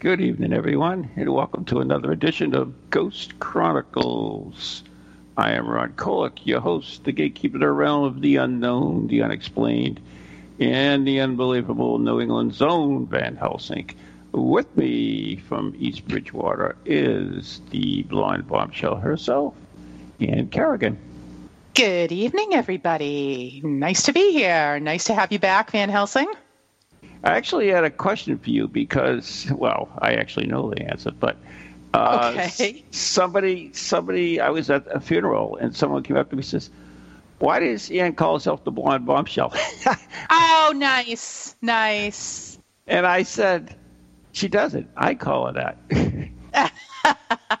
Good evening, everyone, and welcome to another edition of Ghost Chronicles. I am Ron Kolek, your host, the gatekeeper of the realm of the unknown, the unexplained, and the unbelievable New England zone, Van Helsing. With me from East Bridgewater is the blonde bombshell herself, Ann Kerrigan. Good evening, everybody. Nice to be here. Nice to have you back, Van Helsing. I actually had a question for you because, well, I actually know the answer, but uh, Okay. somebody, somebody, I was at a funeral and someone came up to me and says, "Why does Ian call herself the blonde bombshell?" Oh, nice. Nice. and I said, "She doesn't. I call her that."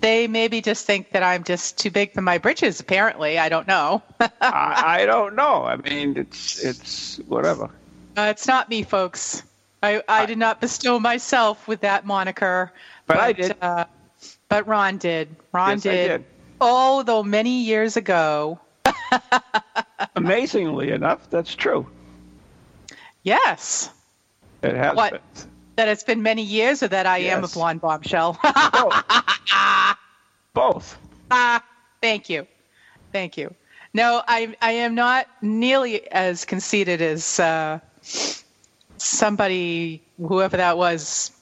They maybe just think that I'm just too big for my britches, apparently. I don't know. I, I don't know. I mean, it's it's whatever. Uh, it's not me, folks. I, I did not bestow myself with that moniker. But I did. Uh, but Ron did. Ron Yes, did. did. Oh, though many years ago. Amazingly enough, that's true. Yes. It has What? been. That it's been many years or that I am a blonde bombshell. Both. Ah, thank you. Thank you. No, I, I am not nearly as conceited as uh, somebody, whoever that was,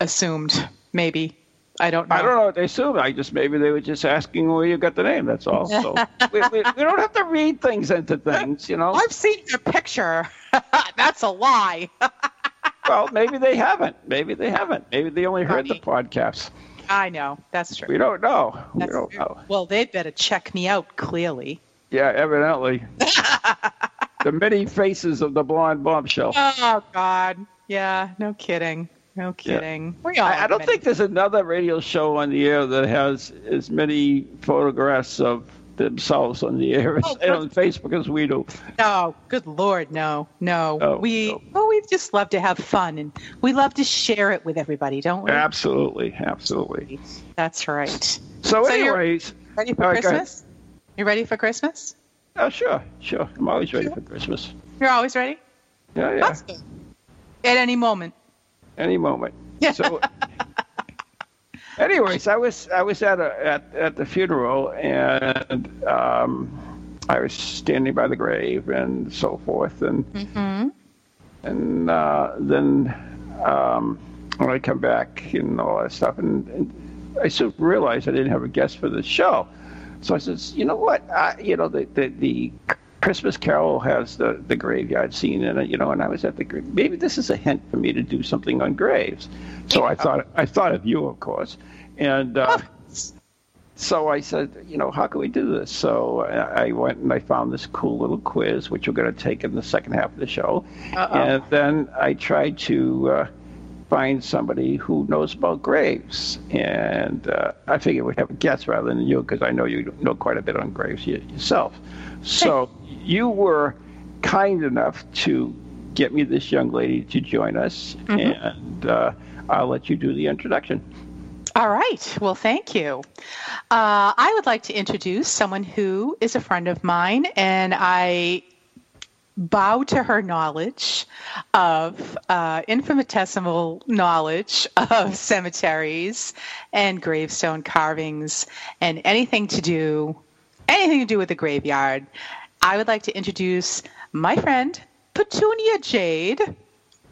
assumed. Maybe. I don't know. I don't know what they assumed. I just maybe they were just asking where you got the name. That's all. So we, we, we don't have to read things into things, you know. I've seen your picture. That's a lie. Well, maybe they haven't. Maybe they haven't. Maybe they only heard the podcast. I know. That's true. We don't know. We don't true. know. Well, they'd better check me out, clearly. Yeah, evidently. the many faces of the blonde bombshell. Oh, God. Yeah, no kidding. No kidding. We all I, I don't many- think there's another radio show on the air that has as many photographs of themselves on the air Oh, and on Facebook as we do. No, good lord, no, no. Oh, no, we no. well, we just love to have fun and we love to share it with everybody, don't we? Absolutely, absolutely. That's right. So, So you're- anyways, Ready for right. Christmas? You ready for Christmas? oh, sure, sure. I'm always ready for Christmas. You're always ready. Yeah, yeah. At any moment. Any moment. So, anyways, I was I was at a at, at the funeral and um, I was standing by the grave and so forth and Mm-hmm. and uh, then um, when I come back and all that stuff and, and I soon realized I didn't have a guest for the show, so I says, you know what, I, you know the, the the Christmas Carol has the the graveyard scene in it, you know, and I was at the grave. Maybe this is a hint for me to do something on graves. So I thought I thought of you, of course, and. Uh, so I said, you know, how can we do this? So I I went and I found this cool little quiz, which we're going to take in the second half of the show. Uh-oh. And then I tried to uh, find somebody who knows about graves. And uh, I figured we'd have a guest rather than you, because I know you know quite a bit on graves yourself. So you were kind enough to get me this young lady to join us, and uh, I'll let you do the introduction. All right. Well, thank you. Uh, I would like to introduce someone who is a friend of mine, and I bow to her knowledge of uh, infinitesimal knowledge of cemeteries and gravestone carvings and anything to do anything to do with the graveyard. I would like to introduce my friend Petunia Jade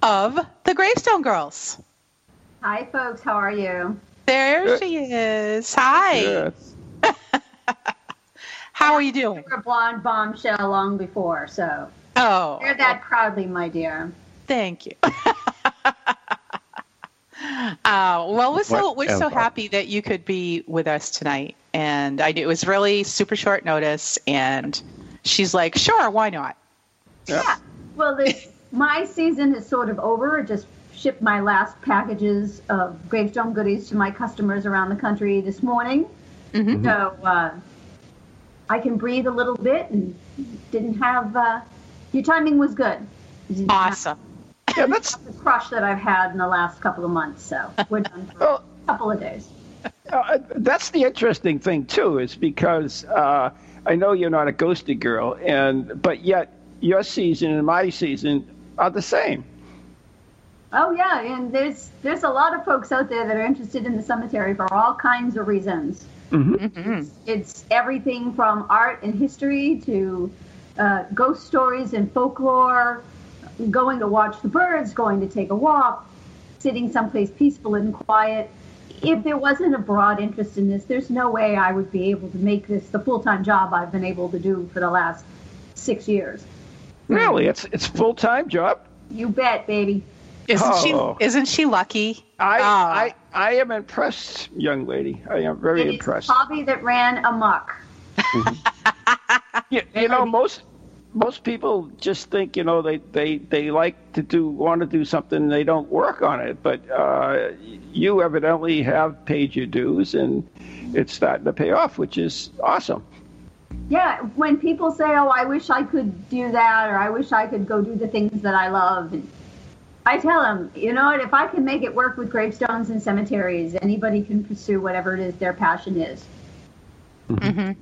of the Gravestone Girls. Hi, folks. How are you? There Good. she is. Hi. Yes. How are you doing? You were a blonde bombshell long before, so Oh, wear that proudly, my dear. thank you. Uh, well, we're so we're so happy that you could be with us tonight, and I it was really super short notice. And she's like, "Sure, why not?" Yeah. Well, the my season is sort of over. I just shipped my last packages of gravestone goodies to my customers around the country this morning. Mhm. So uh, I can breathe a little bit and didn't have. Uh, your timing was good. You didn't have Awesome. Yeah, that's The crush that I've had in the last couple of months. So we're done for well, a couple of days. Uh, that's the interesting thing too, is because uh, I know you're not a ghosted girl, and but yet your season and my season are the same. Oh yeah, and there's there's a lot of folks out there that are interested in the cemetery for all kinds of reasons. Mhm. It's everything from art and history to uh, ghost stories and folklore, going to watch the birds, going to take a walk, sitting someplace peaceful and quiet. If there wasn't a broad interest in this, there's no way I would be able to make this the full time job I've been able to do for the last six years. Really, it's it's full time job. You bet, baby. Isn't Oh. she? Isn't she lucky? I, Ah. I I am impressed, young lady. I am very It is impressed. a hobby that ran amok. You, you know, most most people just think you know they, they, they like to do want to do something they don't work on it but uh, you evidently have paid your dues and it's starting to pay off which is awesome Yeah, when people say, "Oh, I wish I could do that," or "I wish I could go do the things that I love," and I tell them, you know what? If I can make it work with gravestones and cemeteries, anybody can pursue whatever it is their passion is. Mm-hmm.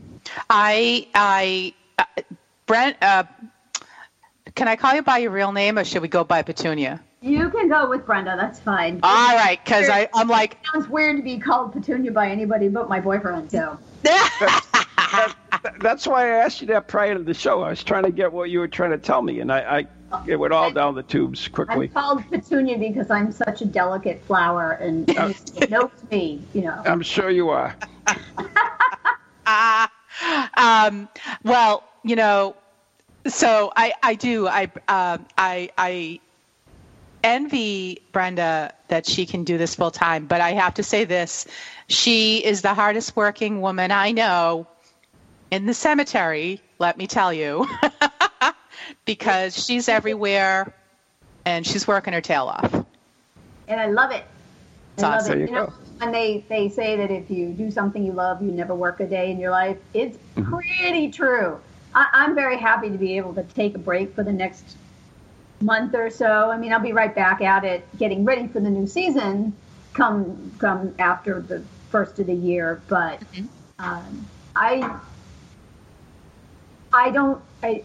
I I uh, Brent. Uh, can I call you by your real name, or should we go by Petunia? You can go with Brenda. That's fine. All right, because I'm like, It sounds weird to be called Petunia by anybody but my boyfriend. So That- that's why I asked you that prior to the show I was trying to get what you were trying to tell me and I, I it went all down the tubes quickly. I'm quickly called Petunia because I'm such a delicate flower, and it knows me. You know. I'm sure you are ah, um, well, you know, so I I do I um I I envy Brenda that she can do this full time, but I have to say this: she is the hardest working woman I know in the cemetery. Let me tell you, because she's everywhere and she's working her tail off. and I love it. It's I love awesome. it. There you know, go. when they, they say that if you do something you love, you never work a day in your life, it's Mm-hmm. pretty true. I, I'm very happy to be able to take a break for the next month or so. I mean, I'll be right back at it, getting ready for the new season, come come after the first of the year. But Mm-hmm. um, I I don't I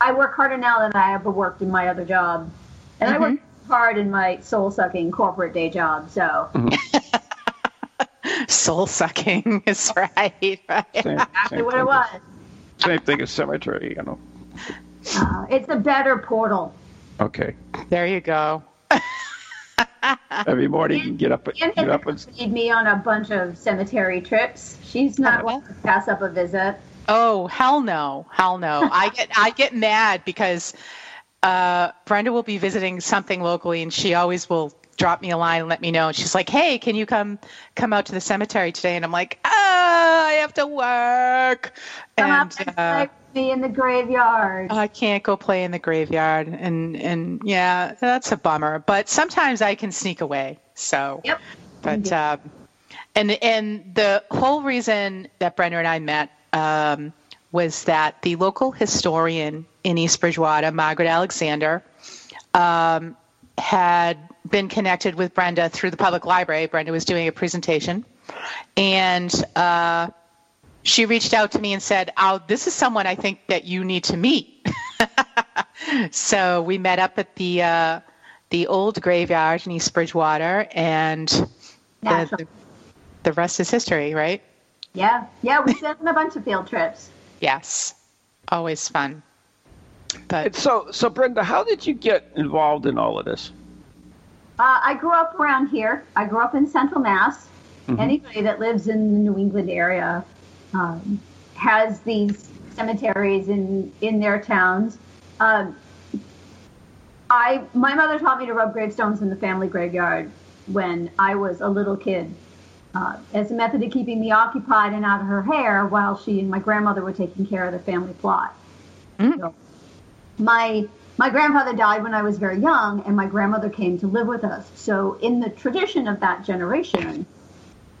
I work harder now than I ever worked in my other job, and I work hard in my soul sucking corporate day job. So Soul sucking is right, right. same, exactly same what it was. Same thing as cemetery you know Uh, it's a better portal. okay There you go. every morning you can get up Ann get has up and accompanied me on a bunch of cemetery trips. She's not Oh, going to pass up a visit. Oh hell no, hell no! I get I get mad because uh, Brenda will be visiting something locally, and she always will drop me a line and let me know. And she's like, "Hey, can you come come out to the cemetery today?" And I'm like, "Ah, I have to work, Come and up and uh, me in the graveyard. I can't go play in the graveyard." And and yeah, that's a bummer. But sometimes I can sneak away. So, Yep. but um, and and the whole reason that Brenda and I met um, was that the local historian in East Bridgewater, Margaret Alexander, um, had been connected with Brenda through the public library. Brenda was doing a presentation, and uh, she reached out to me and said, "Oh, this is someone I think that you need to meet." so we met up at the uh, the old graveyard in East Bridgewater, and the, the, the rest is history, right? Yeah, yeah. We sent on a bunch of field trips. Yes, always fun. But And so, so Brenda, how did you get involved in all of this? Uh, I grew up around here. I grew up in Central Mass. Anybody that lives in the New England area um, has these cemeteries in in their towns. Um, I my mother taught me to rub gravestones in the family graveyard when I was a little kid, uh, as a method of keeping me occupied and out of her hair while she and my grandmother were taking care of the family plot. So my my grandfather died when I was very young, and my grandmother came to live with us. So, in the tradition of that generation,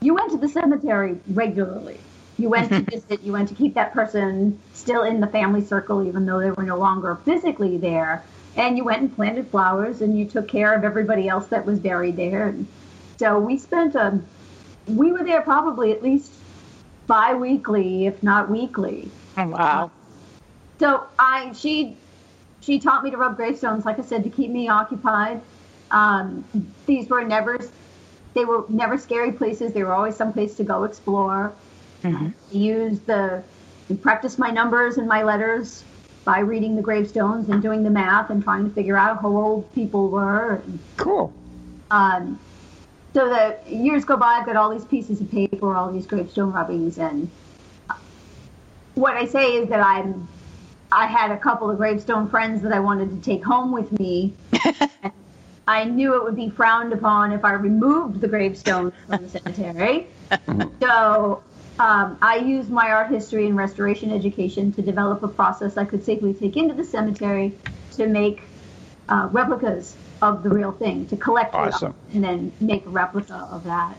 you went to the cemetery regularly. You went to visit, you went to keep that person still in the family circle, even though they were no longer physically there. And you went and planted flowers and you took care of everybody else that was buried there. And so we spent a, um, we were there probably at least bi weekly, if not weekly. Oh, wow. So I, she she taught me to rub gravestones, like I said, to keep me occupied. Um, these were never, they were never scary places. They were always some place to go explore. Mm-hmm. Use the, practice my numbers and my letters by reading the gravestones and doing the math and trying to figure out how old people were. Cool. Um, so the years go by, I've got all these pieces of paper, all these gravestone rubbings, and what I say is that I'm I had a couple of gravestone friends that I wanted to take home with me. I knew it would be frowned upon if I removed the gravestones from the cemetery. so um, I used my art history and restoration education to develop a process I could safely take into the cemetery to make uh, replicas of the real thing, to collect awesome. it and then make a replica of that.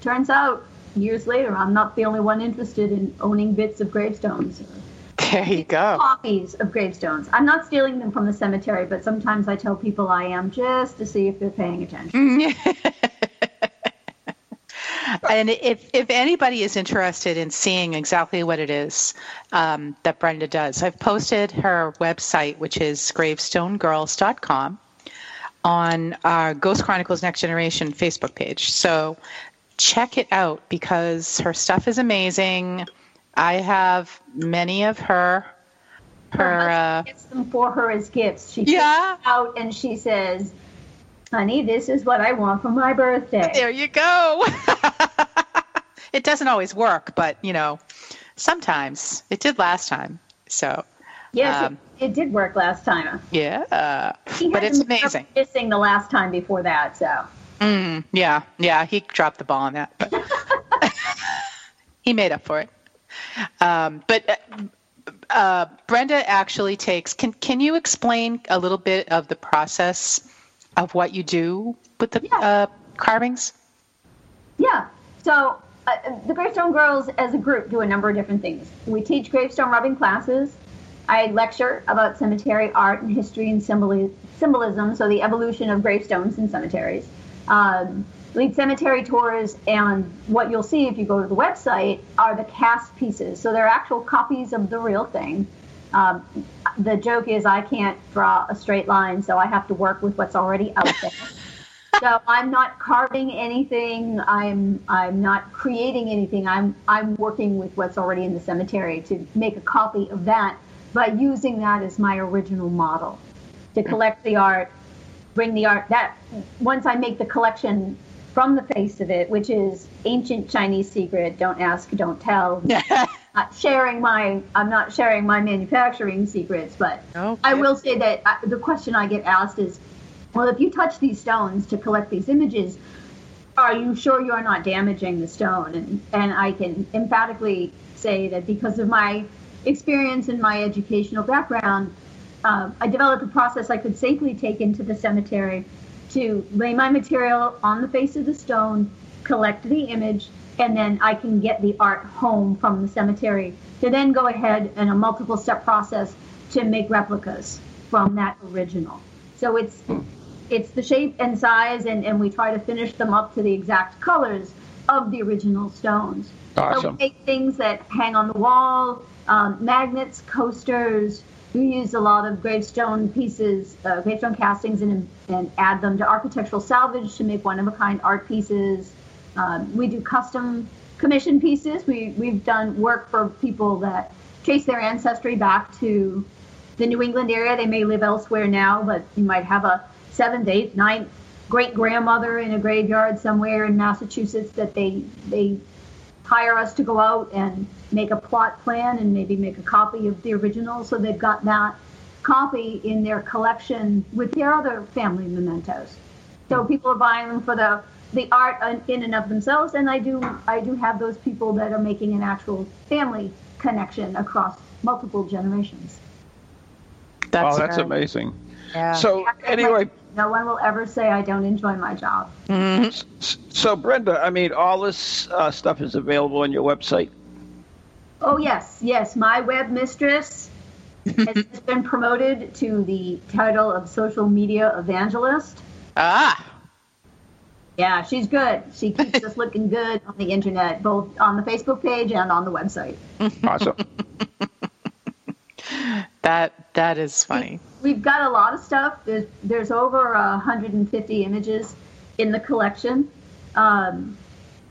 Turns out, years later, I'm not the only one interested in owning bits of gravestones. There you go. Copies of gravestones. I'm not stealing them from the cemetery, but sometimes I tell people I am just to see if they're paying attention. and if, if anybody is interested in seeing exactly what it is um, that Brenda does, I've posted her website, which is gravestonegirls.com, on our Ghost Chronicles Next Generation Facebook page. So check it out because her stuff is amazing. I have many of her. Her, her uh, gets them for her as gifts. She yeah. out and she says, "Honey, this is what I want for my birthday." There you go. it doesn't always work, but you know, sometimes it did last time. So yes, um, it, it, did work last time. Yeah, but it's amazing. Missing the last time before that, so. Mm, yeah, yeah, he dropped the ball on that, but he made up for it. Um, but uh, uh, Brenda actually takes. Can can you explain a little bit of the process of what you do with the yeah. uh, carvings? Yeah. So uh, the Gravestone Girls, as a group, do a number of different things. We teach gravestone rubbing classes. I lecture about cemetery art and history and symbolism, so the evolution of gravestones in cemeteries. Um, lead cemetery tours and what you'll see if you go to the website are the cast pieces. So they're actual copies of the real thing. Um, the joke is i can't draw a straight line so i have to work with what's already out there. So i'm not carving anything. I'm i'm not creating anything. I'm i'm working with what's already in the cemetery to make a copy of that by using that as my original model to collect the art bring the art. That once i make the collection from the face of it, which is ancient Chinese secret. Don't ask, don't tell. not sharing my, I'm not sharing my manufacturing secrets, but okay. I will say that I, uh, the question I get asked is, well, if you touch these stones to collect these images, are you sure you're not damaging the stone? And and I can emphatically say that because of my experience and my educational background, uh, I developed a process I could safely take into the cemetery to lay my material on the face of the stone, collect the image, and then I can get the art home from the cemetery to then go ahead in a multiple step process to make replicas from that original. So it's it's the shape and size and, and we try to finish them up to the exact colors of the original stones. Awesome. So we make things that hang on the wall, um, magnets, coasters, we use a lot of gravestone pieces, uh, gravestone castings, and, and add them to architectural salvage to make one of a kind art pieces. Um, we do custom commission pieces. We, we've done work for people that trace their ancestry back to the New England area. They may live elsewhere now, but you might have a seventh, eighth, ninth great grandmother in a graveyard somewhere in Massachusetts that they they hire us to go out and make a plot plan and maybe make a copy of the original so they've got that copy in their collection with their other family mementos. So people are buying them for the the art in and of themselves, and I do I do have those people that are making an actual family connection across multiple generations. That's oh, that's amazing. Yeah. So anyway, no one will ever say I don't enjoy my job. s- so Brenda, I mean, all this uh, stuff is available on your website. Oh yes, yes. My web mistress has been promoted to the title of social media evangelist. Ah, Yeah, she's good. She keeps us looking good on the internet, both on the Facebook page and on the website. Awesome. that that is funny. We've got a lot of stuff. There's there's over uh, 150 images in the collection. Um,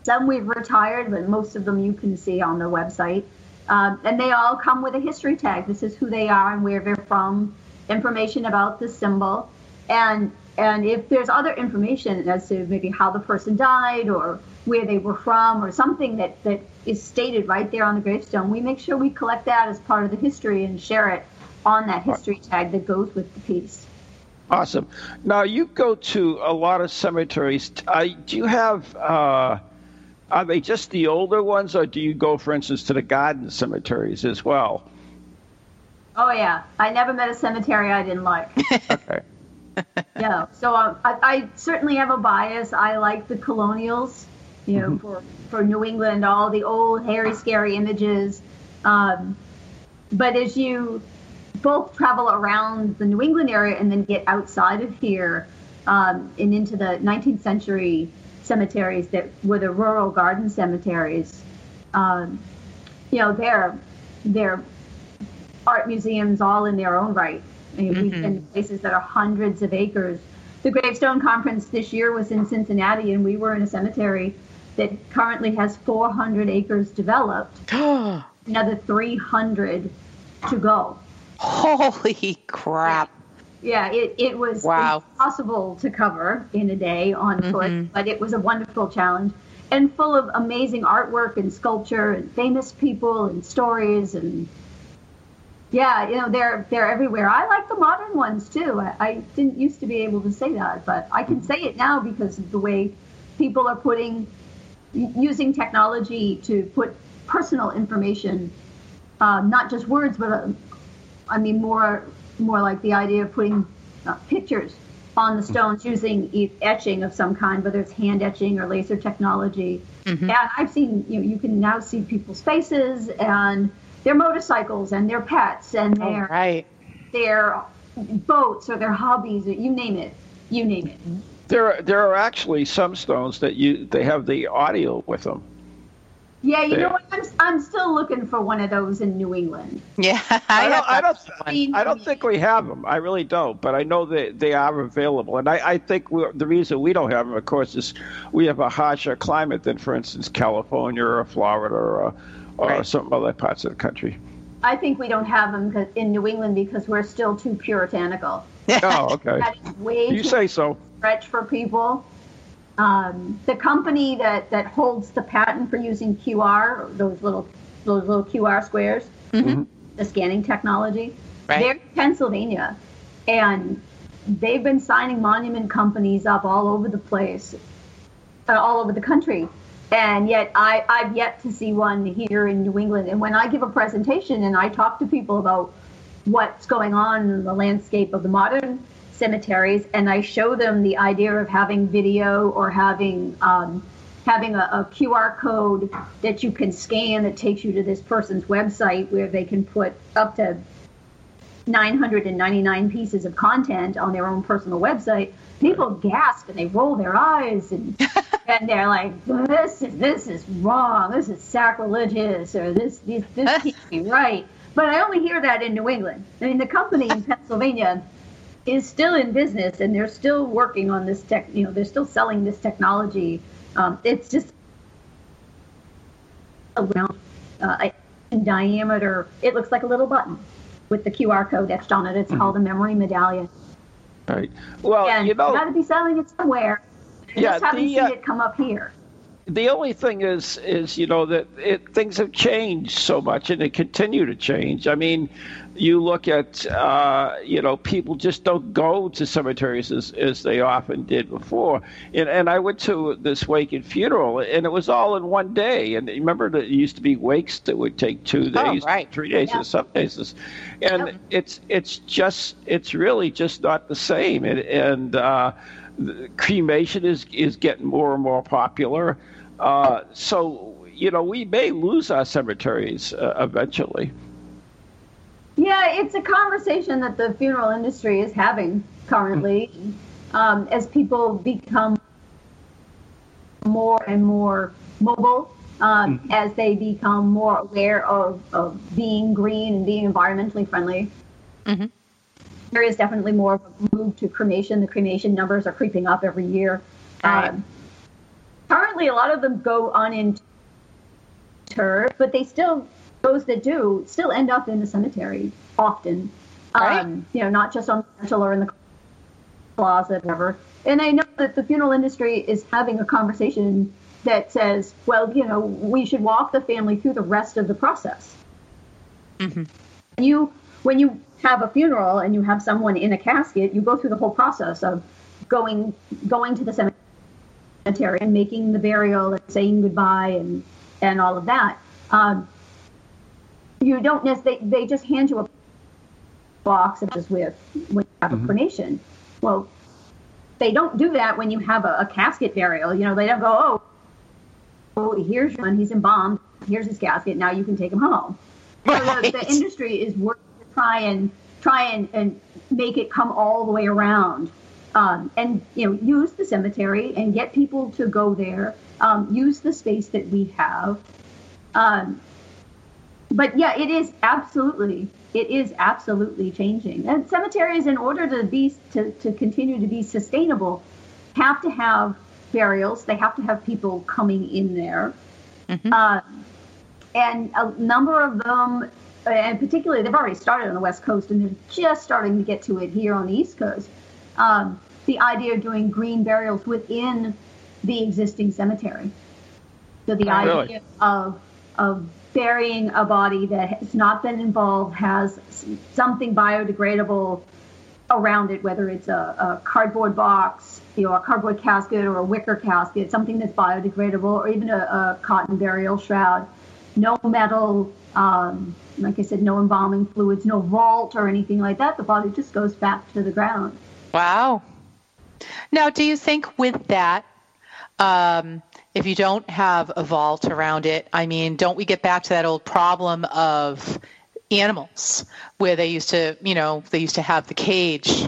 some we've retired, but most of them you can see on the website. Um, and they all come with a history tag. This is who they are and where they're from, information about the symbol, and and if there's other information as to maybe how the person died or where they were from or something that, that is stated right there on the gravestone, we make sure we collect that as part of the history and share it on that history tag that goes with the piece. Awesome. Now you go to a lot of cemeteries. Uh, do you have? Uh, are they just the older ones, or do you go, for instance, to the garden cemeteries as well? Oh yeah, I never met a cemetery I didn't like. Okay. no, so um, I, I certainly have a bias. I like the colonials, you know, for for New England, all the old hairy, scary images. Um, but as you both travel around the New England area and then get outside of here um, and into the 19th century cemeteries that were the rural garden cemeteries, um, you know, they're they're art museums all in their own right. I mean, We've been places that are hundreds of acres. The Gravestone Conference this year was in Cincinnati, and we were in a cemetery that currently has 400 acres developed, another 300 to go. Holy crap! Yeah, it, it was Wow. impossible to cover in a day on foot, but it was a wonderful challenge and full of amazing artwork and sculpture and famous people and stories and yeah, you know they're they're everywhere. I like the modern ones too. I, I didn't used to be able to say that, but I can say it now because of the way people are putting using technology to put personal information, uh, not just words, but uh, I mean more more like the idea of putting uh, pictures on the stones using e- etching of some kind, whether it's hand etching or laser technology. And I've seen you know you can now see people's faces and their motorcycles and their pets and Oh, their right. their boats or their hobbies or you name it, you name it. There, are, there are actually some stones that you they have the audio with them. Yeah, you There. know what? I'm, I'm still looking for one of those in New England. Yeah, I I, don't, I don't. I don't think we have them. I really don't. But I know that they are available, and I, I think we're, the reason we don't have them, of course, is we have a harsher climate than, for instance, California or Florida or, uh, or Right. some other parts of the country. I think we don't have them in New England because we're still too puritanical. Oh, okay. That is way You too say so. stretch for people. Um, the company that, that holds the patent for using QR, those little those little QR squares, the scanning technology, Right. they're in Pennsylvania, and they've been signing monument companies up all over the place, uh, all over the country. And yet, I, I've yet to see one here in New England. And when I give a presentation and I talk to people about what's going on in the landscape of the modern cemeteries, and I show them the idea of having video or having um, having a, a QR code that you can scan that takes you to this person's website where they can put up to 999 pieces of content on their own personal website, people gasp and they roll their eyes and and they're like, "This is this is wrong. This is sacrilegious, or this this, this can't be right." But I only hear that in New England. I mean, the company in Pennsylvania is still in business and they're still working on this tech. You know, they're still selling this technology. Um, it's just around uh, in diameter. It looks like a little button with the QR code etched on it. It's called a memory medallion. Right. Well, and you know, got to be selling it somewhere. I Yeah, just haven't the, seen uh, it come up here. The only thing is, is you know that it, things have changed so much, and they continue to change. I mean, you look at, uh, you know, people just don't go to cemeteries as, as they often did before. And, and I went to this wake and funeral, and it was all in one day. And remember that it used to be wakes that would take two days, right. three days, Yeah. in some cases. And Yep. it's it's just it's really just not the same. And, and uh, the cremation is is getting more and more popular. Uh, so you know, we may lose our cemeteries uh, eventually. Yeah, it's a conversation that the funeral industry is having currently um, as people become more and more mobile, um, as they become more aware of, of being green and being environmentally friendly. Mhm. There is definitely more of a move to cremation. The cremation numbers are creeping up every year. Right. Um, currently, a lot of them go uninterred, but they still, those that do, still end up in the cemetery often. Right. Um, you know, not just on the mantle or in the closet, whatever. And I know that the funeral industry is having a conversation that says, well, you know, we should walk the family through the rest of the process. Mhm. You, when you have a funeral and you have someone in a casket, you go through the whole process of going going to the cemetery and making the burial and saying goodbye and and all of that. Um, you don't necessarily they they just hand you a box of just with when you have a cremation. Well, they don't do that when you have a, a casket burial. You know, they don't go, oh, oh, here's one, he's embalmed, here's his casket, now you can take him home. So the, the industry is working to try and try and, and make it come all the way around. Um, and you know, use the cemetery and get people to go there. Um, use the space that we have. Um, but yeah, it is absolutely it is absolutely changing. And cemeteries, in order to be to, to continue to be sustainable, have to have burials. They have to have people coming in there. Um, and a number of them, and particularly they've already started on the West Coast, and they're just starting to get to it here on the East Coast. Um, the idea of doing green burials within the existing cemetery. So the Oh, really? idea of of burying a body that has not been involved has something biodegradable around it, whether it's a, a cardboard box, you know, a cardboard casket or a wicker casket, something that's biodegradable, or even a, a cotton burial shroud. No metal, um, like I said, no embalming fluids, no vault or anything like that. The body just goes back to the ground. Wow. Now, do you think with that, um, if you don't have a vault around it, I mean, don't we get back to that old problem of animals where they used to, you know, they used to have the cage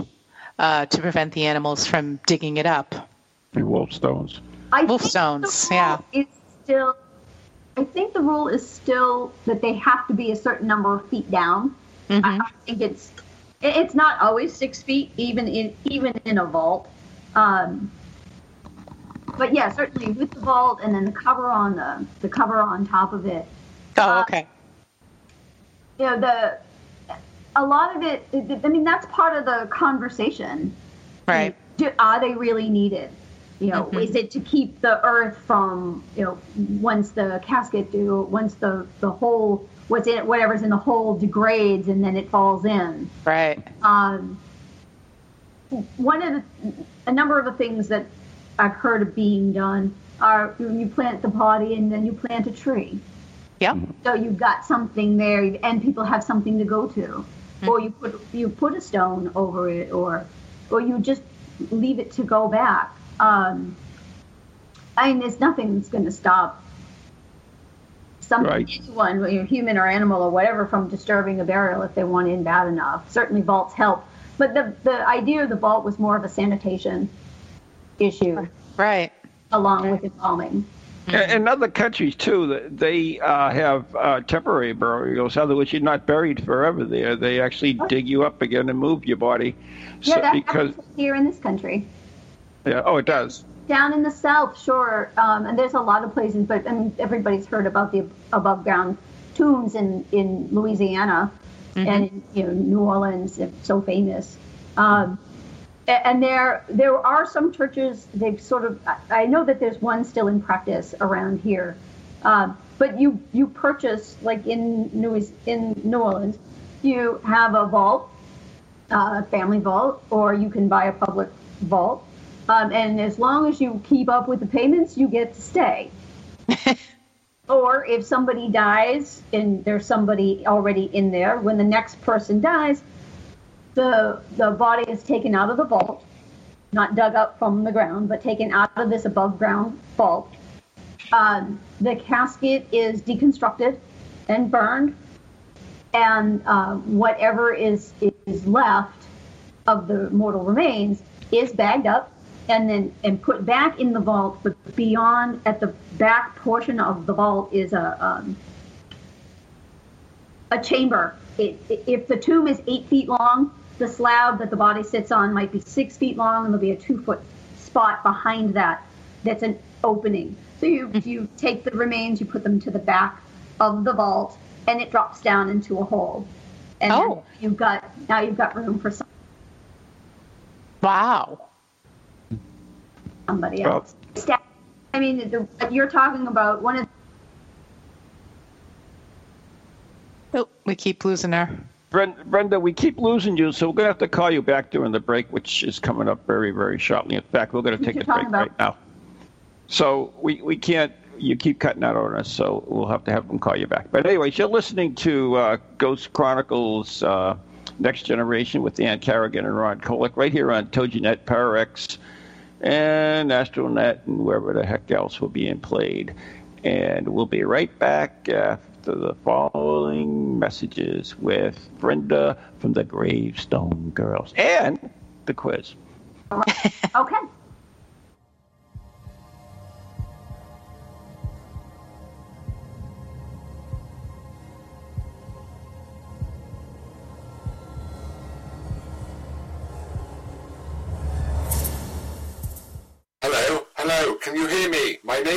uh, to prevent the animals from digging it up? The Wolf stones. I Wolf stones, yeah. rule is still. I think the rule is still that they have to be a certain number of feet down. I, I think it's it- it's not always six feet, even in even in a vault. Um, but yeah, certainly with the vault and then the cover on the the cover on top of it. Oh, Uh, okay. You know the a lot of it. I mean, that's part of the conversation. Right. Do, are they really needed? You know, is it to keep the earth from, you know, once the casket do, once the the hole, what's in whatever's in the hole degrades and then it falls in. Right. Um, one of the, a number of the things that I've heard of being done are when you plant the body and then you plant a tree. Yep. So you've got something there, and people have something to go to, or you put you put a stone over it, or or you just leave it to go back. Um, I mean, there's nothing that's going to stop some Right. anyone, human or animal or whatever, from disturbing a burial if they want in bad enough. Certainly, vaults help, but the the idea of the vault was more of a sanitation issue, Right. along with embalming. In in other countries too, they uh, have uh, temporary burials. In other words, you're not buried forever there. They actually dig you up again and move your body. Yeah, So- that because happens here in this country. yeah, oh, it does. Down in the south, sure, um, and there's a lot of places, but I mean, everybody's heard about the above ground tombs in in Louisiana and in, you know New Orleans, so famous. Um, and there there are some churches they've sort of I know that there's one still in practice around here, um, but you you purchase like in New in New Orleans, you have a vault, a uh, family vault, or you can buy a public vault, um, and as long as you keep up with the payments, you get to stay. or if somebody dies and there's somebody already in there, when the next person dies, the the body is taken out of the vault, not dug up from the ground, but taken out of this above ground vault. Um, the casket is deconstructed and burned, and uh, whatever is is left of the mortal remains is bagged up and then and put back in the vault. But beyond, at the back portion of the vault, is a um, a chamber. It, if the tomb is eight feet long, the slab that the body sits on might be six feet long, and there'll be a two foot spot behind that that's an opening. So you mm-hmm. you take the remains, you put them to the back of the vault, and it drops down into a hole. And oh. you've got now you've got room for some. Wow. Somebody else. Well, I mean, the, you're talking about one of. Oh, we keep losing her. Brenda, we keep losing you, so we're going to have to call you back during the break, which is coming up very, very shortly. In fact, we're going to take a break about? right now. So we, we can't, you keep cutting out on us, so we'll have to have them call you back. But anyways, you're listening to uh, Ghost Chronicles uh, Next Generation with Dan Carrigan and Ron Kolek right here on TogiNet, ParaX, and Astronet, and wherever the heck else will be in played. And we'll be right back after the following messages with Brenda from the Gravestone Girls and the quiz. okay.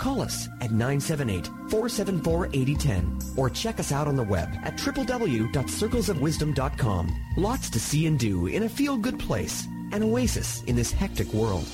Call us at 978-474-8010 or check us out on the web at www.circlesofwisdom.com. Lots to see and do in a feel-good place an oasis in this hectic world.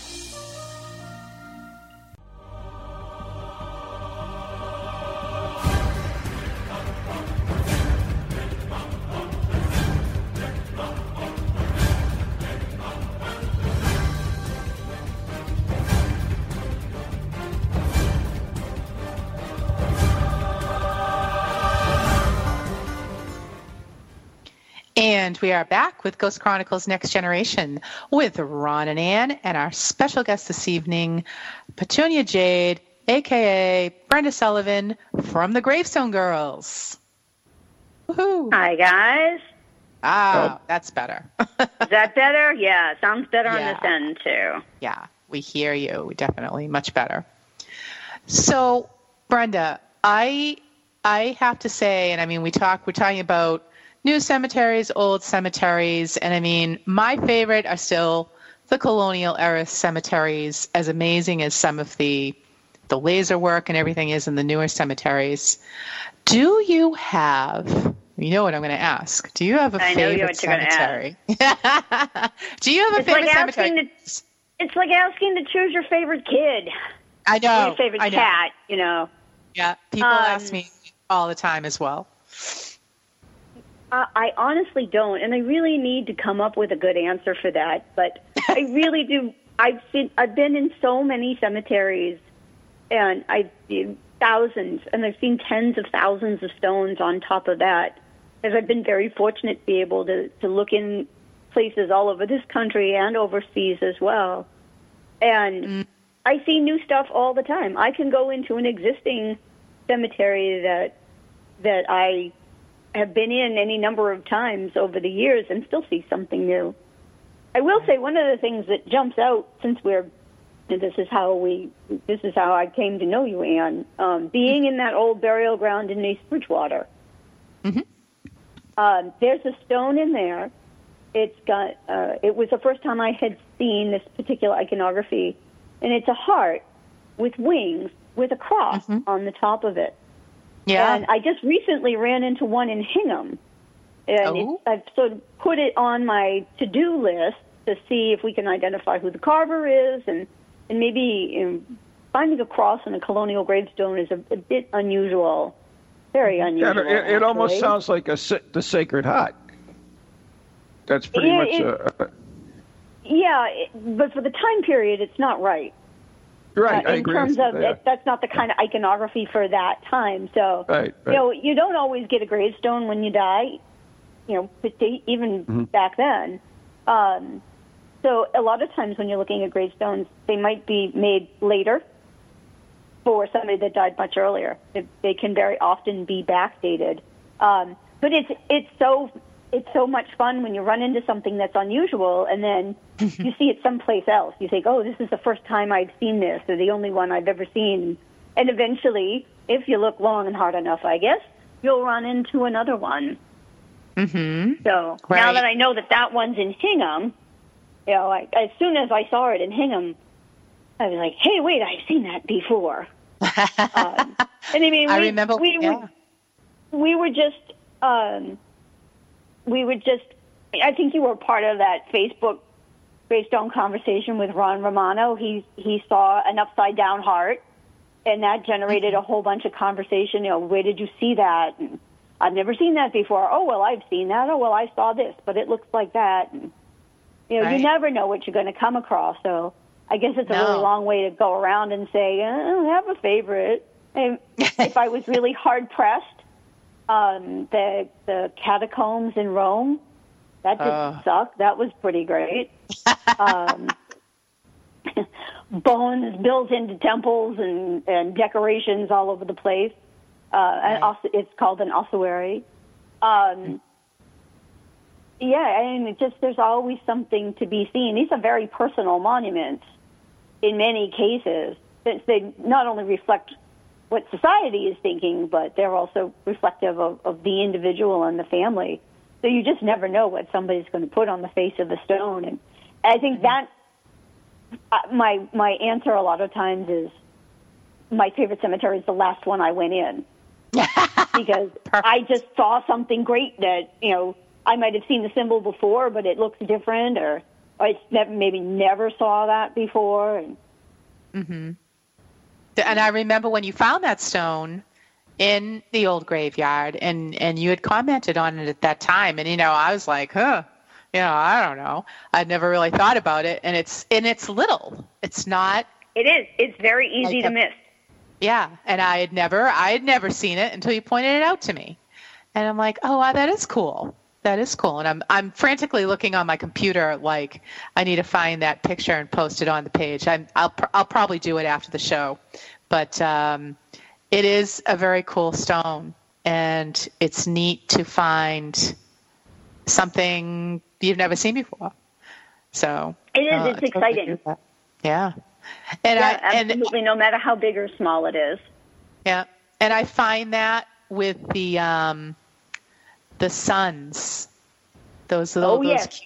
Are back with Ghost Chronicles Next Generation with Ron and Ann and our special guest this evening, Petunia Jade, aka Brenda Sullivan from the Gravestone Girls. Woohoo. Hi, guys. Ah, oh. that's better. Is that better? Yeah, sounds better yeah. on this end, too. Yeah, we hear you. Definitely much better. So, Brenda, I I have to say, and I mean, we talk. We're talking about new cemeteries, old cemeteries, and I mean, my favorite are still the colonial era cemeteries. As amazing as some of the the laser work and everything is in the newer cemeteries, do you have? You know what I'm going to ask. Do you have a I favorite cemetery? do you have a it's favorite like cemetery? To, it's like asking to choose your favorite kid. I know. Your favorite I know. cat, you know. Yeah, people Um, ask me all the time as well. Uh, I honestly don't, and I really need to come up with a good answer for that. But I really do. I've seen. I've been in so many cemeteries, and I've seen thousands, and I've seen tens of thousands of stones on top of that. As I've been very fortunate to be able to to look in places all over this country and overseas as well, and I see new stuff all the time. I can go into an existing cemetery that that I have been in any number of times over the years and still see something new. I will say one of the things that jumps out since we're this is how we this is how I came to know you, Anne. Um, being in that old burial ground in East Bridgewater. Um, there's a stone in there. It's got. Uh, it was the first time I had seen this particular iconography, and it's a heart with wings with a cross on the top of it. Yeah. And I just recently ran into one in Hingham. And Oh. it, I've sort of put it on my to do list to see if we can identify who the carver is and, and maybe you know, finding a cross in a colonial gravestone is a, a bit unusual. Very Yeah, unusual. it, it almost sounds like a the Sacred Heart. That's pretty Yeah, much it- a, a Yeah, it, but for the time period, it's not right. Right. Uh, I in agree terms of there. that's not the kind of iconography for that time. So Right, you know, you don't always get a gravestone when you die. You know, but they- even Mm-hmm. back then. Um, so a lot of times when you're looking at gravestones, they might be made later for somebody that died much earlier. They, they can very often be backdated. Um, but it's it's so it's so much fun when you run into something that's unusual and then you see it someplace else. You think, oh, this is the first time I've seen this, or the only one I've ever seen. And eventually, if you look long and hard enough, I guess you'll run into another one. Mm-hmm. So now that I know that that one's in Hingham, you know, I, as soon as I saw it in Hingham, I was like, "Hey, wait, I've seen that before." um, and I mean, I we, remember. we yeah. were we were just um, we were just. I think you were part of that Facebook gravestone conversation with Ron Romano. He he saw an upside down heart, and that generated Mm-hmm. a whole bunch of conversation. You know, where did you see that? And, I've never seen that before. Oh well, I've seen that. Oh well, I saw this, but it looks like that. And, you know, Right. you never know what you're going to come across. So I guess it's a No. really long way to go around and say "Uh, I don't have a favorite. And if I was really hard pressed, um, the the catacombs in Rome, that didn't Oh. suck. That was pretty great. um, bones built into temples and, and decorations all over the place. Uh, and also, it's called an ossuary. Um, yeah, I mean, it just there's always something to be seen. These are very personal monuments in many cases, since they not only reflect what society is thinking, but they're also reflective of, of the individual and the family. So you just never know what somebody's going to put on the face of the stone. And I think that uh, my my answer a lot of times is my favorite cemetery is the last one I went in because I just saw something great that you know I might have seen the symbol before, but it looks different, or I never, maybe never saw that before. And And I remember when you found that stone in the old graveyard, and and you had commented on it at that time, and you know I was like, huh, you know I don't know, I'd never really thought about it, and it's and it's little, it's not, it is. It's very easy Like to a- miss. yeah, and I had never I had never seen it until you pointed it out to me, and I'm like, oh wow, that is cool. That is cool, and I'm I'm frantically looking on my computer, like I need to find that picture and post it on the page. I'm I'll pr- I'll probably do it after the show, but um, it is a very cool stone, and it's neat to find something you've never seen before. So It is. uh, it's I totally agree exciting. Yeah. And yeah, I and absolutely. no matter how big or small it is. yeah, and I find that with the um, the suns, those little Oh, those, yes.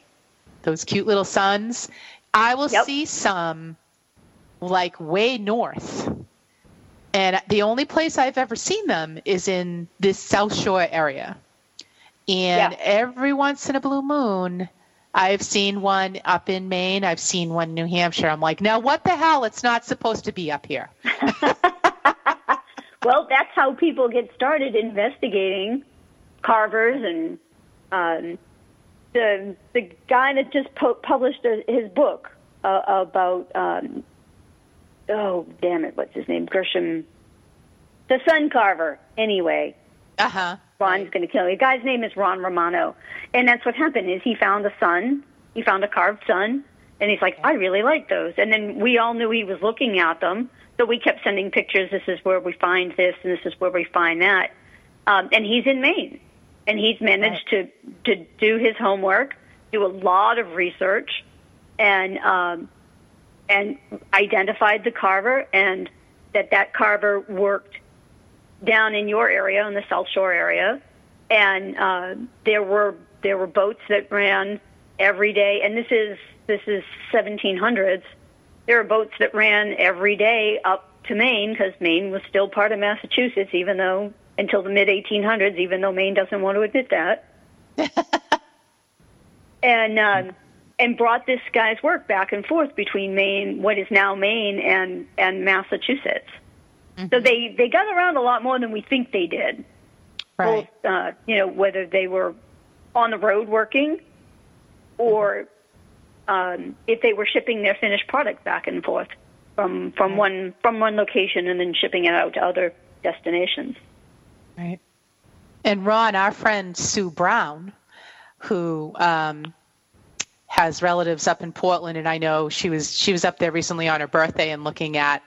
those cute little suns. I will Yep. see some like way north. And the only place I've ever seen them is in this South Shore area. And Yeah. every once in a blue moon, I've seen one up in Maine. I've seen one in New Hampshire. I'm like, now what the hell? It's not supposed to be up here. Well, that's how people get started investigating carvers and um, the the guy that just pu- published a, his book uh, about um, oh damn it, what's his name? Gershom, the sun carver. Anyway, Uh huh. Ron's going to kill me. The guy's name is Ron Romano, and that's what happened. Is he found a sun? He found a carved sun, and he's like, I really like those. And then we all knew he was looking at them, so we kept sending pictures. This is where we find this, and this is where we find that. Um, and he's in Maine, and he's managed to to do his homework, do a lot of research, and um, and identified the carver, and that that carver worked down in your area, in the South Shore area, and uh, there were there were boats that ran every day, and this is this is 1700s. There were boats that ran every day up to Maine because Maine was still part of Massachusetts, even though until the mid 1800s, even though Maine doesn't want to admit that. and um, and brought this guy's work back and forth between Maine, what is now Maine, and and Massachusetts. So they they got around a lot more than we think they did. Right. Both, uh, you know, whether they were on the road working, or um, if they were shipping their finished product back and forth from from one from one location and then shipping it out to other destinations. Right. And Ron, our friend Sue Brown, who um, has relatives up in Portland, and I know she was she was up there recently on her birthday and looking at,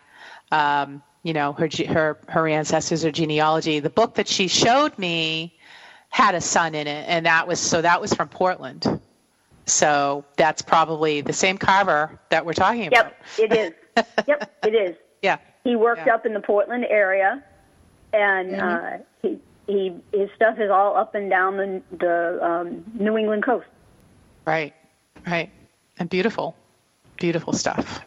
um, you know, her her her ancestors, her genealogy. The book that she showed me had a sun in it, and that was so that was from Portland. So that's probably the same carver that we're talking about. Yep, it is. yep, it is. Yeah. He worked Yeah. up in the Portland area, and uh, he he his stuff is all up and down the the um, New England coast. Right. Right. And beautiful, beautiful stuff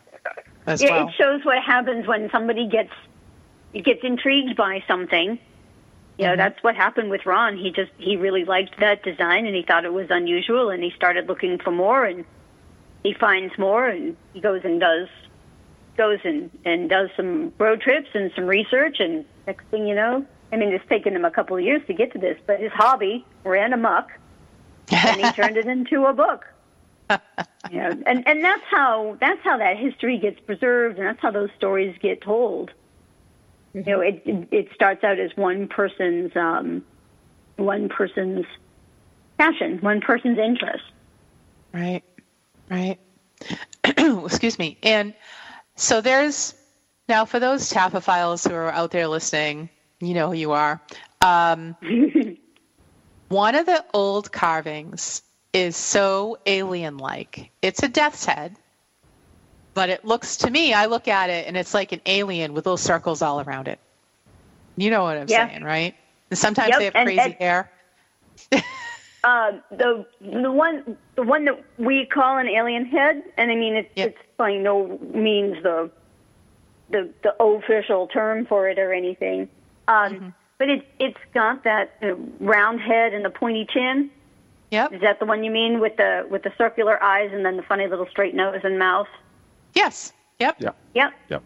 as Yeah, well. it shows what happens when somebody gets gets intrigued by something. You know, that's what happened with Ron. He just he really liked that design and he thought it was unusual and he started looking for more and he finds more and he goes and does goes and and does some road trips and some research and next thing you know, I mean it's taken him a couple of years to get to this, but his hobby ran amok and he turned it into a book. you know, and and that's how that's how that history gets preserved, and that's how those stories get told. You know, it it it starts out as one person's um, one person's passion, one person's interest. Right, right. Excuse me. And so there's now for those taphophiles who are out there listening, you know who you are. Um, one of the old carvings is so alien-like. It's a death's head, but it looks to me. I look at it and it's like an alien with little circles all around it. You know what I'm Yeah. saying, right? And sometimes Yep, they have and- crazy and- hair. Uh, the the one the one that we call an alien head, and I mean it's Yep. it's by no means the the the official term for it or anything. Um, But it it's got that uh, round head and the pointy chin. Yep. Is that the one you mean with the with the circular eyes and then the funny little straight nose and mouth? Yes. Yep. Yeah. Yep. Yep.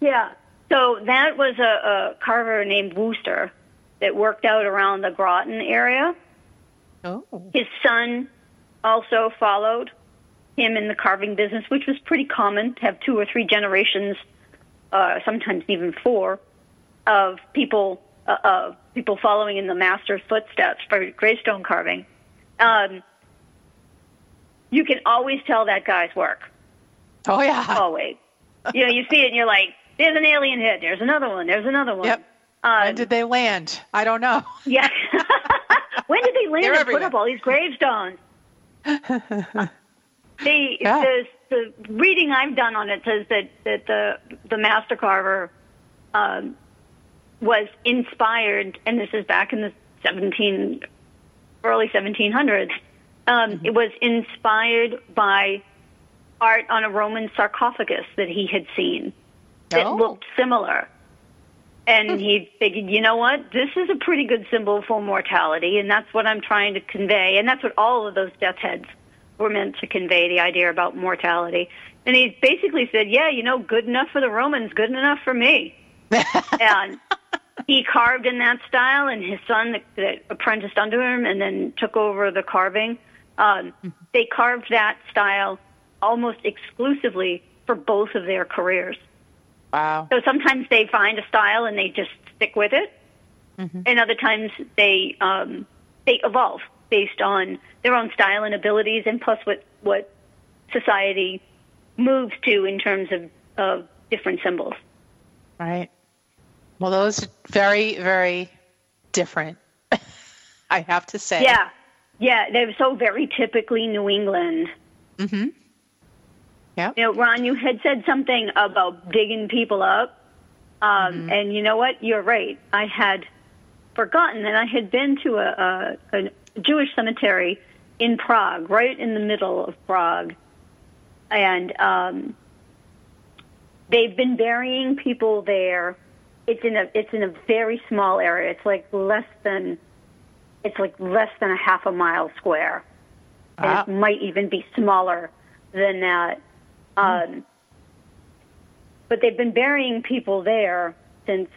Yeah. So that was a, a carver named Wooster that worked out around the Groton area. Oh. His son also followed him in the carving business, which was pretty common to have two or three generations, uh, sometimes even four, of people uh, uh, people following in the master's footsteps for gravestone carving. Um, you can always tell that guy's work. Oh yeah. Always. you know, you see it and you're like, "There's an alien head. There's another one. There's another one." Yep. Um, when did they land? I don't know. yeah. when did they land They're and put up all these gravestones? the, Yeah. the the reading I've done on it says that that the the master carver um, was inspired, and this is back in the 17 early 1700s. Um, It was inspired by art on a Roman sarcophagus that he had seen that Oh. looked similar. And he figured, you know what? This is a pretty good symbol for mortality, and that's what I'm trying to convey. And that's what all of those death heads were meant to convey the idea about mortality. And he basically said, yeah, you know, good enough for the Romans, good enough for me. and he carved in that style, and his son that, that apprenticed under him and then took over the carving. Um, they carved that style almost exclusively for both of their careers. Wow. So sometimes they find a style and they just stick with it, and other times they um, they evolve based on their own style and abilities, and plus what what society moves to in terms of of different symbols. Right. Well, those are very, very different. I have to say. Yeah, yeah, they're so very typically New England. Mm-hmm. Yep. You know, Ron, you had said something about digging people up, um, and you know what? You're right. I had forgotten that I had been to a, a, a Jewish cemetery in Prague, right in the middle of Prague, and um, they've been burying people there. It's in a it's in a very small area. It's like less than it's like less than a half a mile square, and it might even be smaller than that. Um, but they've been burying people there since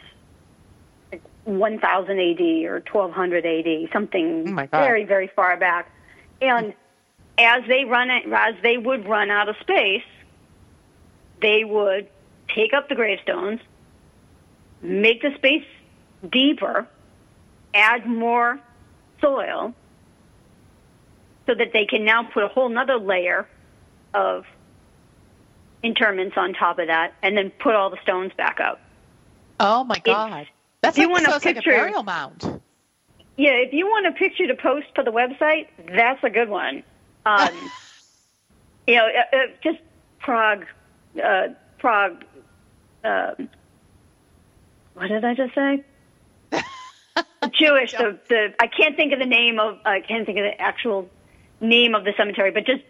1000 AD or 1200 AD, something Oh very, very far back. And as they run, as they would run out of space, they would take up the gravestones, make the space deeper, add more soil, so that they can now put a whole nother layer of interments on top of that, and then put all the stones back up. Oh my God. That's you like, want a sounds like a picture- burial mound. Yeah, if you want a picture to post for the website, that's a good one. Um, you know, uh, uh, just Prague, uh, Prague. Um, what did I just say? Jewish. The, the I can't think of the name of I can't think of the actual name of the cemetery, but just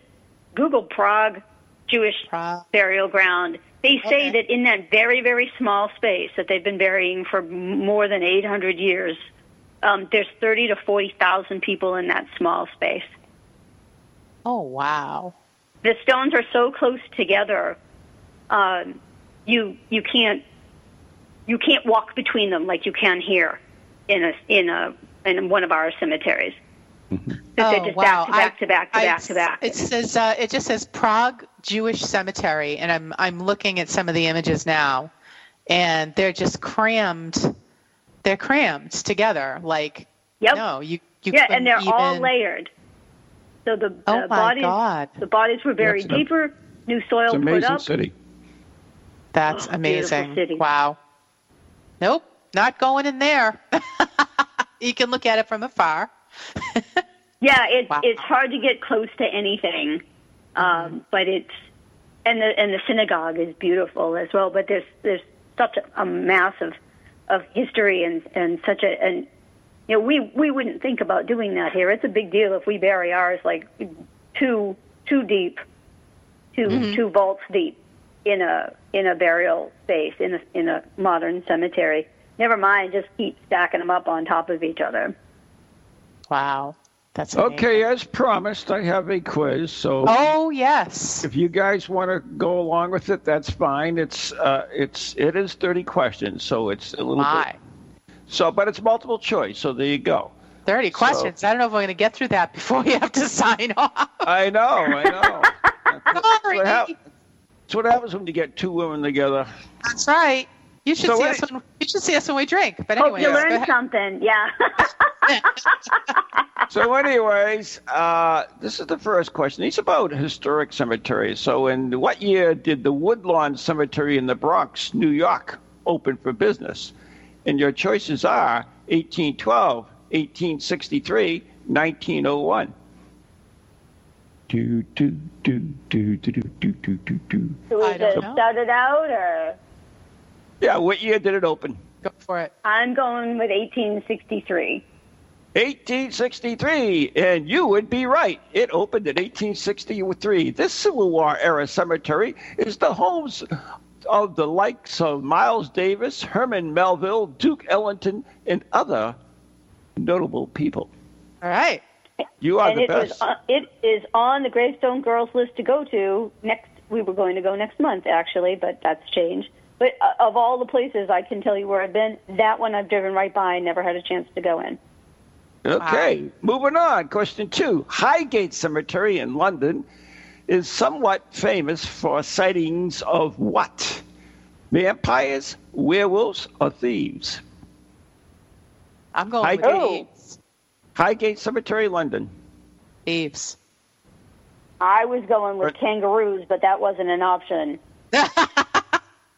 Google Prague Jewish Prague. burial ground. They say Okay. that in that very very small space that they've been burying for more than 800 years, um, there's 30 to 40 thousand people in that small space. Oh wow. The stones are so close together, um, you you can't you can't walk between them like you can here in a in a in one of our cemeteries. So they're oh just wow. back to back to back to I- back to back. It says uh, it just says Prague Jewish Cemetery, and I'm I'm looking at some of the images now, and they're just crammed. They're crammed together. Like Yep. no, you you yeah, and they're all layered. So the, oh the Oh, my bodies God. the bodies were buried That's a- deeper, new soil It's an put up. city. That's Oh, amazing. city. Wow. Nope, not going in there. you can look at it from afar. Yeah, it's Wow. it's hard to get close to anything, um, but it's and the and the synagogue is beautiful as well. But there's there's such a, a mass of of history and and such a and you know we we wouldn't think about doing that here. It's a big deal if we bury ours like two two deep, 2 two vaults deep in a in a burial space in a in a modern cemetery. Never mind, just keep stacking them up on top of each other. Wow. That's amazing. Okay, as promised, I have a quiz. So Oh yes. if you guys want to go along with it, that's fine. It's uh, it's it is 30 questions, so it's a little My. bit. So, but it's multiple choice. So there you go. 30 questions. I don't know if we're going to get through that before we have to sign off. I know, I know. That's Sorry. what, that's what happens when you get two women together. That's right. You should So see what- us when you should see us when we drink. But anyway, you learned something. Yeah. So, anyways, uh, this is the first question. It's about historic cemeteries. So, in what year did the Woodlawn Cemetery in the Bronx, New York, open for business? And your choices are 1812, 1863, 1901. do do do do do do do do do do. So I is don't it started out, or Yeah, what year did it open? Go for it. I'm going with 1863. 1863, and you would be right. It opened in 1863. This Civil War era cemetery is the homes of the likes of Miles Davis, Herman Melville, Duke Ellington, and other notable people. All right. You are and the it was best. on, it is on the Gravestone Girls list to go to next. We were going to go next month actually, but that's changed. But uh, of all the places I can tell you where I've been, that one I've driven right by, and never had a chance to go in. Okay, moving on. Question two. Highgate Cemetery in London is somewhat famous for sightings of what? Vampires, werewolves, or thieves? I'm going I with do. Eves. Highgate Cemetery, London. Eves. I was going with Right. kangaroos, but that wasn't an option.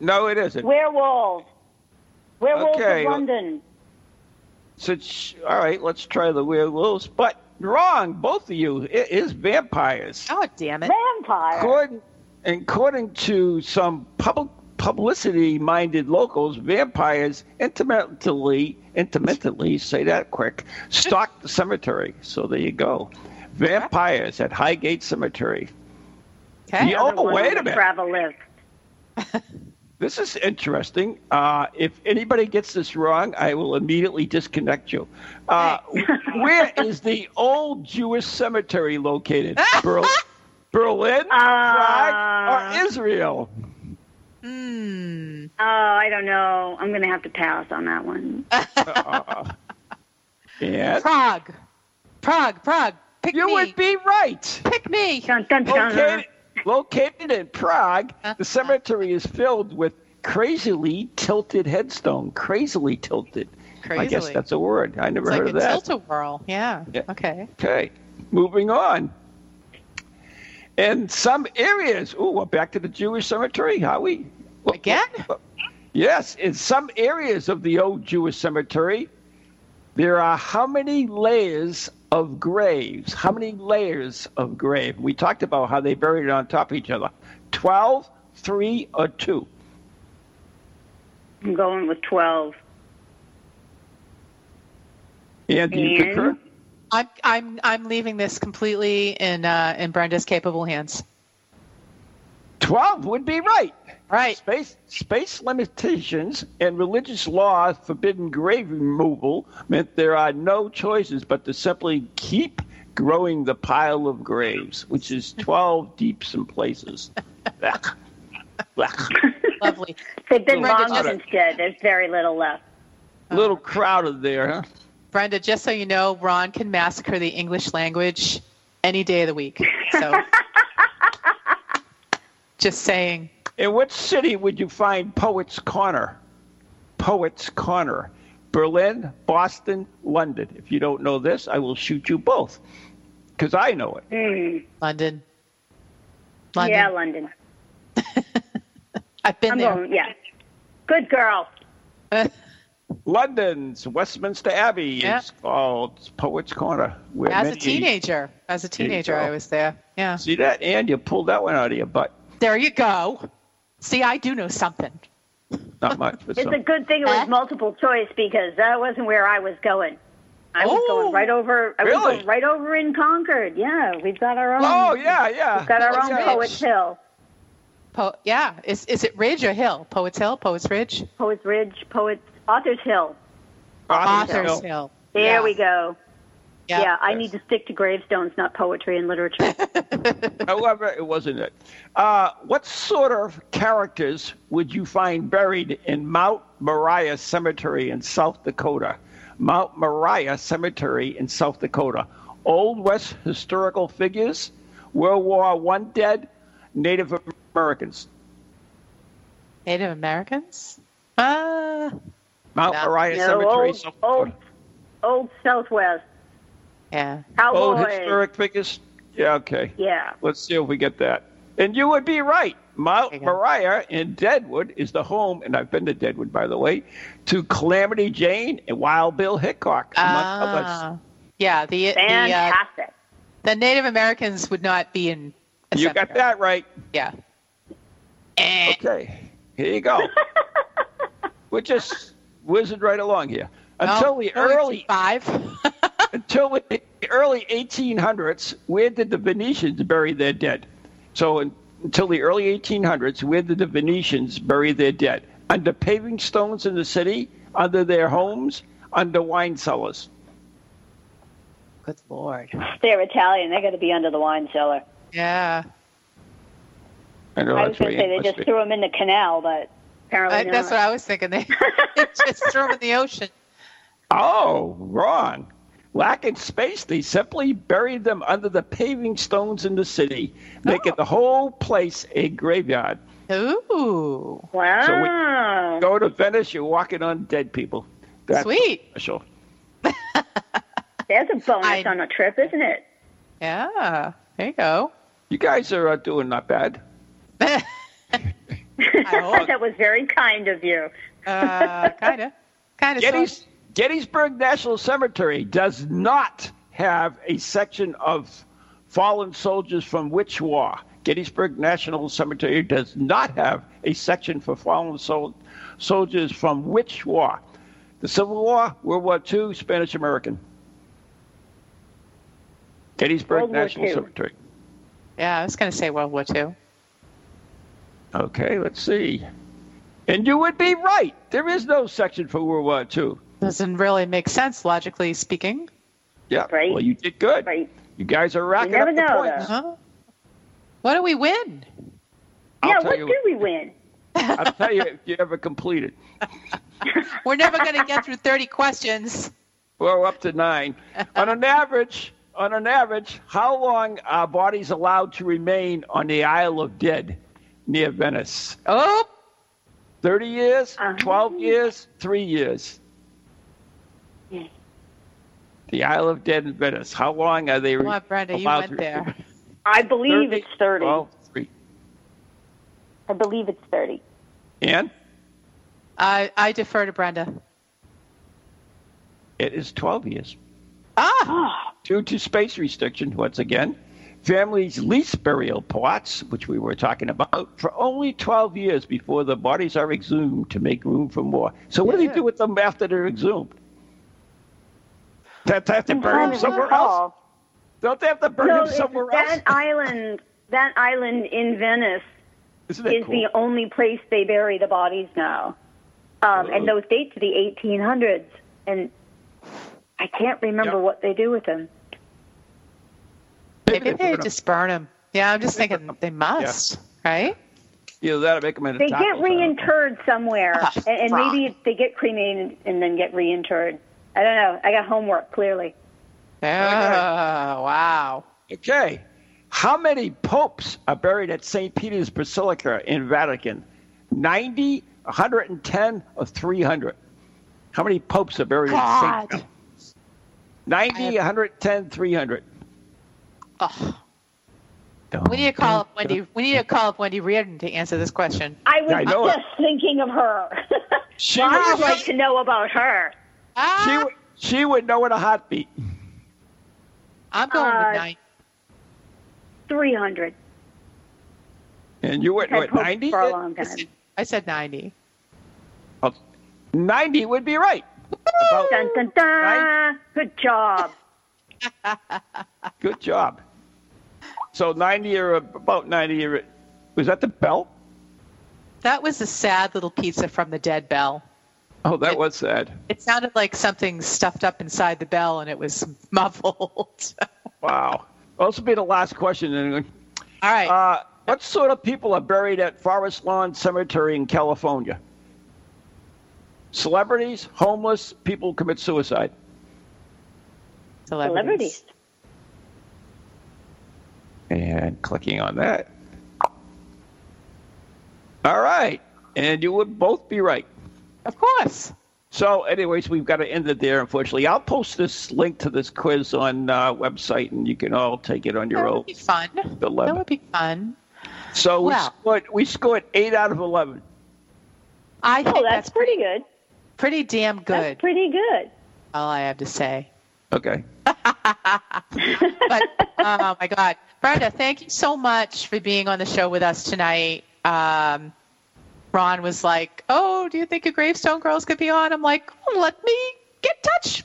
No, it isn't. Werewolves. Werewolves Okay, of London. Since, all right, let's try the werewolves. But wrong, both of you. It is vampires. Oh, damn it. Vampires. According, according to some public publicity-minded locals, vampires intimately, intimately, say that quick, stalk the cemetery. So there you go. Vampires at Highgate Cemetery. Okay. Yeah. Oh, wait a minute. Travel list. This is interesting. Uh, if anybody gets this wrong, I will immediately disconnect you. Uh, where is the old Jewish cemetery located? Ber- Berlin, Prague, or Israel? Hmm. Oh, I don't know. I'm going to have to pass on that one. And Prague. Prague. Prague. Pick you me. would be right. Pick me. Dun, dun, dun. Located, located in Prague, uh-huh. the cemetery is filled with crazily tilted headstone. Crazily tilted. I guess that's a word. I never It's heard like of a that. tilt-a-whirl. Yeah. Yeah. Okay. Okay, moving on. In some areas, oh, we're back to the Jewish cemetery. How we Again? Yes, in some areas of the old Jewish cemetery, there are how many layers of graves? How many layers of grave? We talked about how they buried it on top of each other. 12, 3, or 2? I'm going with 12. And do you And? concur? I'm I'm I'm leaving this completely in uh, in Brenda's capable hands. 12 would be right. Right. Space, space limitations and religious laws forbidding grave removal meant there are no choices but to simply keep growing the pile of graves, which is 12 deep some places. Blech. Blech. Lovely. They've been Brenda, long since dead. There's very little left. A little crowded there, huh? Brenda, just so you know, Ron can massacre the English language any day of the week. So, just saying. In which city would you find Poets Corner? Poets Corner. Berlin, Boston, London. If you don't know this, I will shoot you both. Because I know it. Mm. London. London. Yeah, London. I've been I'm there. going, yeah. Good girl. London's Westminster Abbey Yeah. is called Poets Corner. Where As a teenager, as a teenager. I was there. Yeah. See that? And you pulled that one out of your butt. There you go. See, I do know something. Not much, but It's some. a good thing it was multiple choice because that wasn't where I was going. I was Oh. going right over. I was Really? going right over in Concord. Yeah, we've got our own. Oh, yeah, yeah. We've got our Poets own Ridge. Poets Hill, Po- yeah. Is is it Ridge or Hill? Poets Hill, Poets Ridge, Poets Ridge, Poets Authors Hill. Authors Authors Hill. Hill. There Yeah. we go. Yeah, I need to stick to gravestones, not poetry and literature. However, it wasn't it. Uh, what sort of characters would you find buried in Mount Moriah Cemetery in South Dakota? Mount Moriah Cemetery in South Dakota. Old West historical figures, World War One dead, Native Americans. Native Americans. Uh, Mount No. Moriah no, Cemetery, old, South old, old Southwest yeah. Old cowboys. historic figures. Yeah, okay. Yeah. Let's see if we get that. And you would be right. Mount There you go. Moriah in Deadwood is the home, and I've been to Deadwood, by the way, to Calamity Jane and Wild Bill Hickok, among Ah. others. yeah. The the uh, Fantastic. The Native Americans would not be in. A You got that right. Yeah. Eh. Okay, here you go. We're just whizzing right along here. Until No, the early five. until the early 1800s, where did the Venetians bury their dead? So in, until the early 1800s, where did the Venetians bury their dead? Under paving stones in the city, under their homes, under wine cellars. Good lord. They're Italian. They're going to be under the wine cellar. Yeah. I know I was that's going to say they just must threw them in the canal, but apparently I, not. that's what I was thinking. They, they just threw them in the ocean. Oh, wrong. Lacking space, they simply buried them under the paving stones in the city, making the whole place a graveyard. Ooh. wow. Go to Venice, you're walking on dead people. That's Sweet. special. That's a bonus I- on a trip, isn't it? Yeah. There you go. You guys are uh, doing not bad. I hope. that was very kind of you. Uh, kind of. Kind of. Gettys, Gettysburg National Cemetery does not have a section of fallen soldiers from which war? Gettysburg National Cemetery does not have a section for fallen sol- soldiers from which war? The Civil War, World War II, Spanish American. Gettysburg World National Cemetery. Yeah, I was going to say World War II. Okay, let's see. And you would be right. There is no section for World War II. Doesn't really make sense, logically speaking. Yeah. Right. Well, you did good. Right. You guys are racking never up the know, points. though. Huh? What do we win? I'll yeah, what you, do we win? I'll tell you if you ever completed. We're never going to get through 30 questions. Well, up to nine. on an average, on an average, how long are bodies allowed to remain on the Isle of Dead near Venice? Oh, 30 years, Uh-huh. 12 years, three years. The Isle of Dead in Venice. How long are they come on, Brenda, you allowed went there. I believe 30, it's 30. 12. I believe it's 30. And I, I defer to Brenda. it is 12 years. Ah, Due to space restriction, once again, families lease burial plots, which we were talking about, for only 12 years before the bodies are exhumed to make room for more. So, what do they do with them after they're exhumed? They have to, have to bury Trying them to somewhere else? Don't they have to bury No, them it's- somewhere that else? island, that island in Venice Isn't that is cool? the only place they bury the bodies now. Um, and those date to the 1800s. And I can't remember Yep. what they do with them. maybe they they burn 'em. just burn them. Yeah, I'm just thinking they must, right? Either that or make them into They get don't reinterred somewhere, Ah, and, and maybe they get cremated and then get reinterred. I don't know. I got homework clearly. Oh, wow. Okay. How many popes are buried at St. Peter's Basilica in Vatican? 90, 110, or 300? How many popes are buried at St. God. 90, 110, 300. Oh, we need to call up Wendy. We need to call up Wendy Reardon to answer this question. I was I know it. just thinking of her. She I'd would, like to know about her. She, Ah, would, she would know in a heartbeat. I'm going Uh, with nine. 300. And you went, Had what, 90? for a long I time. said, I said 90. Oh, 90 would be right. About, Dun, dun, dun. Right. Good job. good job. So 90 or about 90 or, was that the bell? That was a sad little pizza from the dead bell. Oh, that was sad. It sounded like something stuffed up inside the bell and it was muffled. Wow. Well, this will be the last question. Anyway. All right. Uh, what sort of people are buried at Forest Lawn Cemetery in California? Celebrities, homeless, people who commit suicide. celebrities. Celebrities. And clicking on that. All right. And you would both be right. Of course. So, anyways, we've got to end it there, unfortunately. I'll post this link to this quiz on uh, website, and you can all take it on your That own. would be fun. The That would be fun. So we Wow. scored we scored eight out of eleven. I think Oh, that's, that's pretty good. pretty damn That's good. pretty good. all I have to say. Okay. but oh my God, Brenda, thank you so much for being on the show with us tonight. Um, Ron was like, "Oh, do you think a Gravestone Girls could be on?" I'm like, oh, "Let me get in touch."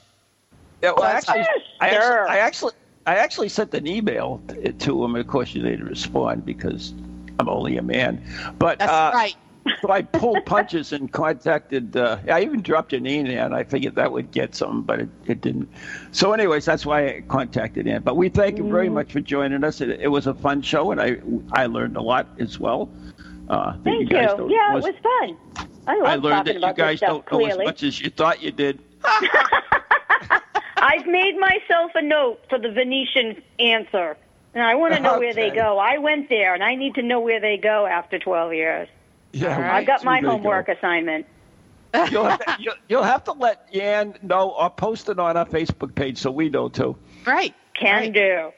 Yeah, well, That's actually, fine. I actually, Sure. I actually, I actually sent an email to him. Of course, you didn't respond because I'm only a man. But That's uh, right. so I pulled punches and contacted. Uh, I even dropped an email, and I figured that would get some, but it, it didn't. So, anyways, that's why I contacted Ian. But we thank you very much for joining us. It, it was a fun show, and I I learned a lot as well. Uh, Thank guys you. don't Yeah, know it was fun. I love I learned that you guys stuff, don't know as much as you thought you did. I've made myself a note for the Venetian answer, and I want to know where they go. I went there, and I need to know where they go after 12 years. Yeah, right. I've got my where they go. homework assignment. you'll, have to, you'll, you'll have to let Yan know or post it on our Facebook page so we know too. Right. Can Right. do.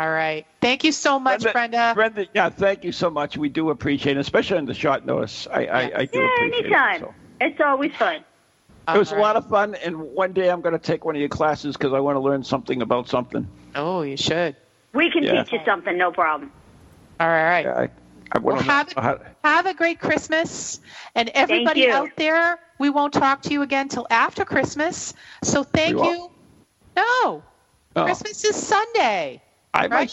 All right. Thank you so much, Brenda. Brenda, yeah, thank you so much. We do appreciate it, especially on the short notice. I, I, I do Yeah, appreciate anytime. it. so. It's always fun. It was All a lot of fun, and one day I'm going to take one of your classes because I want to learn something about something. Oh, you should. We can Yeah. teach you something, no problem. All right. Yeah, I, I Well, have, know how, have a great Christmas. And everybody out there, we won't talk to you again till after Christmas. So thank We you. won't? No. Oh. Christmas is Sunday. I right? might.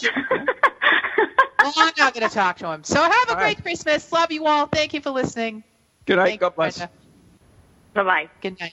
Well, I'm not going to talk to him. So have a All great right. Christmas. Love you all. Thank you for listening. Good night. Thank God you, bless. Brenda. Bye bye. Good night.